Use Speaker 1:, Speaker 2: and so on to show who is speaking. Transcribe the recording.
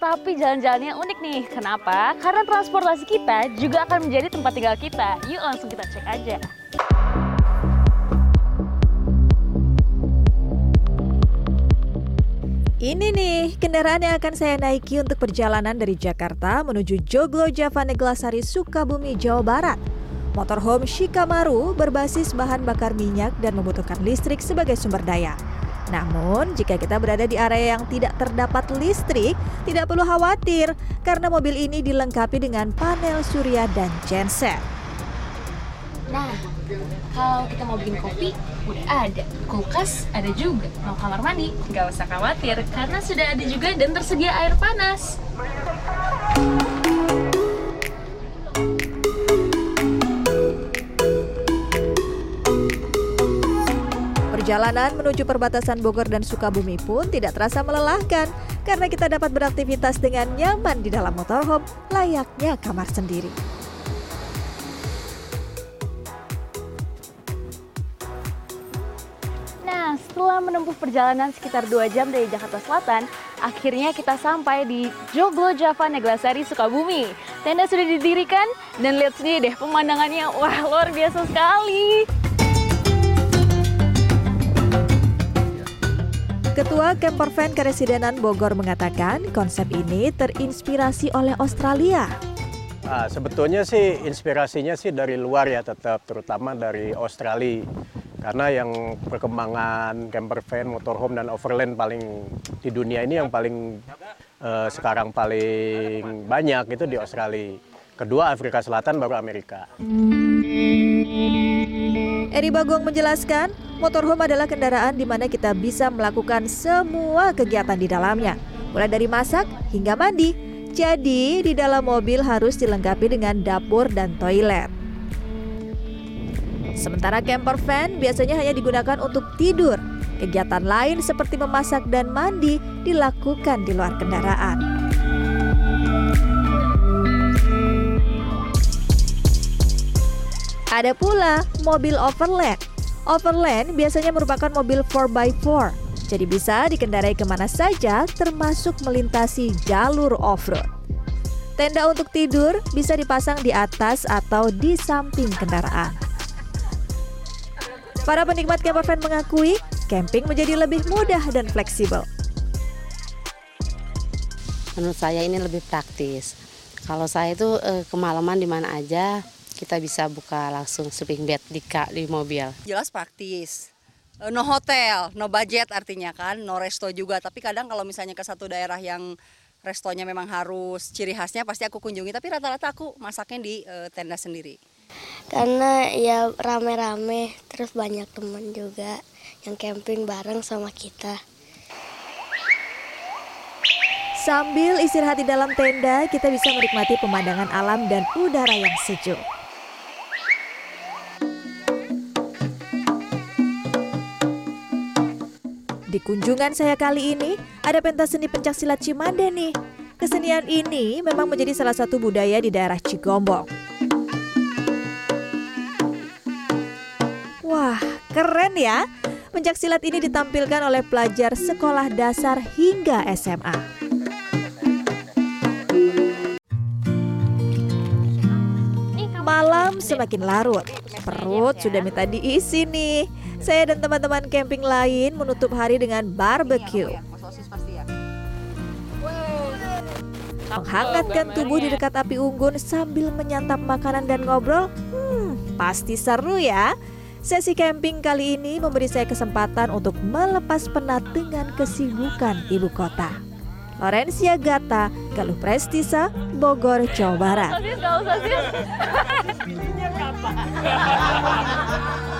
Speaker 1: tapi jalan-jalannya unik nih. Kenapa? Karena transportasi kita juga akan menjadi tempat tinggal kita. Yuk langsung kita cek aja.
Speaker 2: Ini nih kendaraan yang akan saya naiki untuk perjalanan dari Jakarta menuju Joglo Java Neglasari Sukabumi, Jawa Barat. Motorhome Shikamaru berbasis bahan bakar minyak dan membutuhkan listrik sebagai sumber daya. Namun, jika kita berada di area yang tidak terdapat listrik, tidak perlu khawatir karena mobil ini dilengkapi dengan panel surya dan genset.
Speaker 1: Nah, kalau kita mau bikin kopi, udah ada. Kulkas ada juga. Mau kamar mandi, nggak usah khawatir karena sudah ada juga dan tersedia air panas.
Speaker 2: Perjalanan menuju perbatasan Bogor dan Sukabumi pun tidak terasa melelahkan karena kita dapat beraktivitas dengan nyaman di dalam motorhome layaknya kamar sendiri.
Speaker 1: Nah, setelah menempuh perjalanan sekitar 2 jam dari Jakarta Selatan, akhirnya kita sampai di Joglo Java Neglasari Sukabumi. Tenda sudah didirikan dan lihat sendiri deh pemandangannya, wah luar biasa sekali.
Speaker 2: Ketua Campervan Keresidenan Bogor mengatakan konsep ini terinspirasi oleh Australia.
Speaker 3: Nah, sebetulnya sih inspirasinya sih dari luar ya tetap, terutama dari Australia. Karena yang perkembangan campervan, motorhome dan overland paling di dunia ini yang paling eh, sekarang paling banyak itu di Australia. Kedua Afrika Selatan baru Amerika.
Speaker 2: Eri Bagong menjelaskan, motorhome adalah kendaraan di mana kita bisa melakukan semua kegiatan di dalamnya, mulai dari masak hingga mandi. Jadi, di dalam mobil harus dilengkapi dengan dapur dan toilet. Sementara camper van biasanya hanya digunakan untuk tidur. Kegiatan lain seperti memasak dan mandi dilakukan di luar kendaraan. Ada pula mobil overland. Overland biasanya merupakan mobil 4x4, jadi bisa dikendarai ke mana saja termasuk melintasi jalur off-road. Tenda untuk tidur bisa dipasang di atas atau di samping kendaraan. Para penikmat campervan mengakui camping menjadi lebih mudah dan fleksibel.
Speaker 4: Menurut saya ini lebih praktis. Kalau saya itu eh, kemalaman di mana aja kita bisa buka langsung sleeping bed di ka- di mobil.
Speaker 5: jelas praktis. Eh, No hotel, no budget artinya kan, no resto juga. Tapi kadang kalau misalnya ke satu daerah yang restonya memang harus ciri khasnya pasti aku kunjungi. Tapi rata-rata aku masaknya di eh, tenda sendiri.
Speaker 6: karena ya rame-rame terus banyak teman juga yang camping bareng sama kita
Speaker 2: Sambil istirahat di dalam tenda, kita bisa menikmati pemandangan alam dan udara yang sejuk. Di kunjungan saya kali ini, ada pentas seni pencak silat Cimande nih. Kesenian ini memang menjadi salah satu budaya di daerah Cigombong. Wah, keren ya! Pencak silat ini ditampilkan oleh pelajar sekolah dasar hingga SMA. Malam semakin larut, perut sudah minta diisi nih. Saya dan teman-teman camping lain menutup hari dengan barbecue. Menghangatkan tubuh di dekat api unggun sambil menyantap makanan dan ngobrol, hmm, pasti seru ya. Sesi camping kali ini memberi saya kesempatan untuk melepas penat dengan kesibukan ibu kota. Lorencia Gata, Galuh Prestisa, Bogor, Jawa Barat.